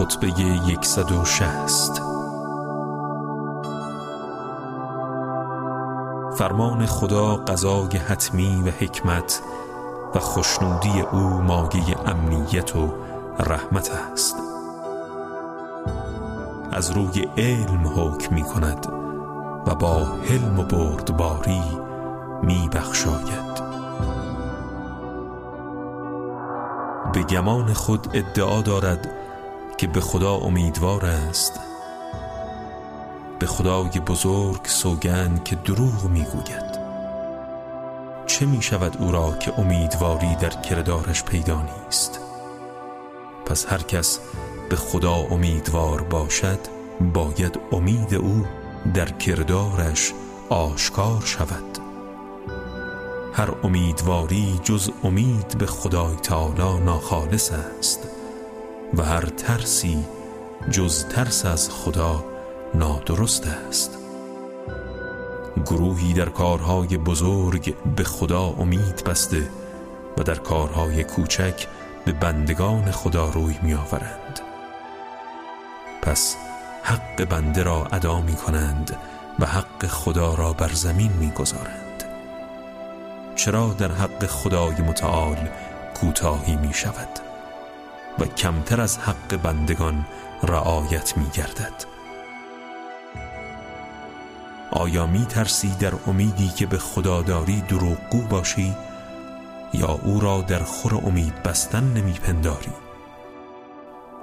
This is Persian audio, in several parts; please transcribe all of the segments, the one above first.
خطبه یکصد و شست. فرمان خدا قضای حتمی و حکمت و خوشنودی او مایه امنیت و رحمت است. از روی علم حکم می کند و با حلم و بردباری می بخشاید. به گمان خود ادعا دارد که به خدا امیدوار است. به خدای بزرگ سوگند که دروغ می‌گوید. چه می شود او را که امیدواری در کردارش پیدا نیست؟ پس هر کس به خدا امیدوار باشد باید امید او در کردارش آشکار شود. هر امیدواری جز امید به خدای تعالی ناخالص است. و هر ترسی جز ترس از خدا نادرست است. گروهی در کارهای بزرگ به خدا امید بسته و در کارهای کوچک به بندگان خدا روی می آورند پس حق بنده را ادا می کنند و حق خدا را بر زمین می گذارند چرا در حق خدای متعال کوتاهی می شود و کمتر از حق بندگان رعایت می گردد آیا می ترسی در امیدی که به خداداری دروغگو باشی یا او را در خور امید بستن نمی پنداری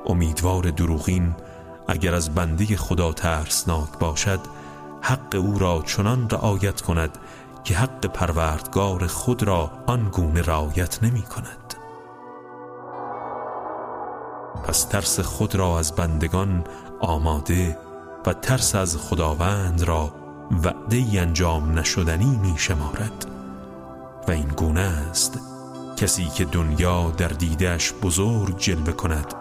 امیدوار دروغین اگر از بنده خدا ترسناک باشد حق او را چنان رعایت کند که حق پروردگار خود را آنگونه رعایت نمی کند پس ترس خود را از بندگان آماده و ترس از خداوند را وعده انجام نشدنی می شمارد و این گونه است کسی که دنیا در دیدش بزرگ جلوه کند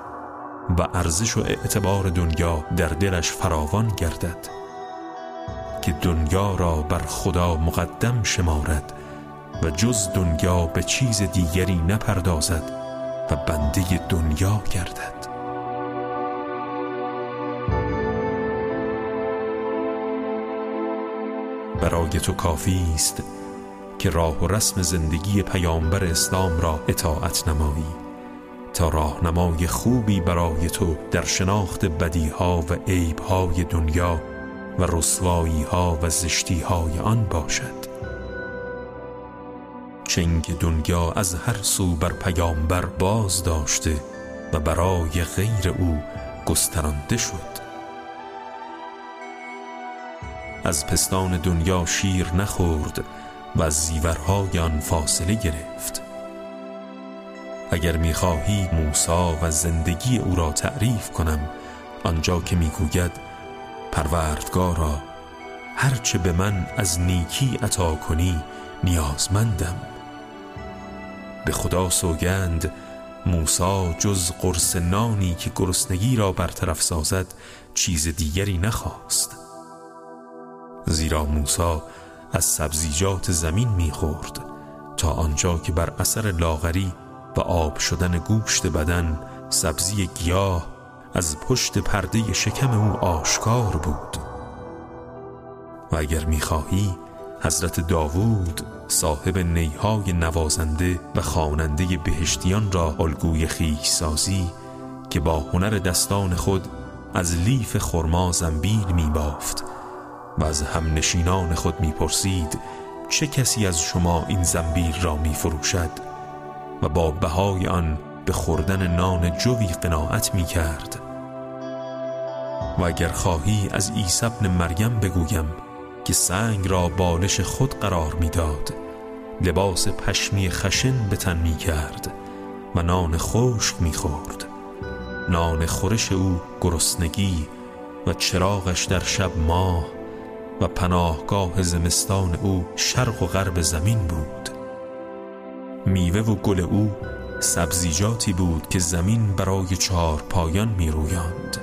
و ارزش و اعتبار دنیا در دلش فراوان گردد که دنیا را بر خدا مقدم شمارد و جز دنیا به چیز دیگری نپردازد و بنده دنیا گردد. برای تو کافی است که راه و رسم زندگی پیامبر اسلام را اطاعت نمایی تا راهنمای خوبی برای تو در شناخت بدیها و عیبهای دنیا و رسواییها و زشتیهای آن باشد. چنگ دنیا از هر سو بر پیامبر باز داشته و برای غیر او گسترانده شد. از پستان دنیا شیر نخورد و از زیورهای آن فاصله گرفت. اگر می‌خواهی موسا و زندگی او را تعریف کنم آنجا که می‌گوید پروردگارا هرچه به من از نیکی عطا کنی نیازمندم. به خدا سوگند موسا جز قرص نانی که گرسنگی را برطرف سازد چیز دیگری نخواست. زیرا موسا از سبزیجات زمین می‌خورد تا آنجا که بر اثر لاغری و آب شدن گوشت بدن سبزی گیاه از پشت پرده شکم او آشکار بود. و اگر می‌خواهی حضرت داوود صاحب نیهای نوازنده و خواننده بهشتیان را الگوی خیش سازی که با هنر دستان خود از لیف خرما زنبیل می بافت و از همنشینان خود می‌پرسید چه کسی از شما این زنبیل را میفروشد و با بهای آن به خوردن نان جوی قناعت می‌کرد. و اگر خواهی از عیسی ابن مریم بگویم که سنگ را بالش خود قرار می‌داد. لباس پشمی خشن به تن می‌کرد و نان خشک می‌خورد. نان خورش او گرسنگی و چراغش در شب ماه و پناهگاه زمستان او شرق و غرب زمین بود. میوه و گل او سبزیجاتی بود که زمین برای چهار پایان می رویاند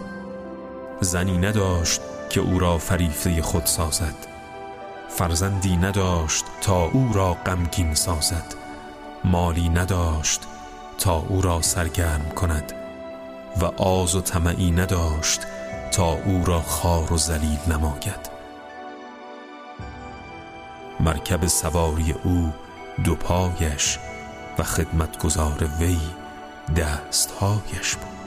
زنی نداشت که او را فریفته خود سازد. فرزندی نداشت تا او را غمگین سازد. مالی نداشت تا او را سرگرم کند و آز و طمعی نداشت تا او را خار و ذلیل نماید. مرکب سواری او دو پایش و خدمتگزار وی دستهایش بود.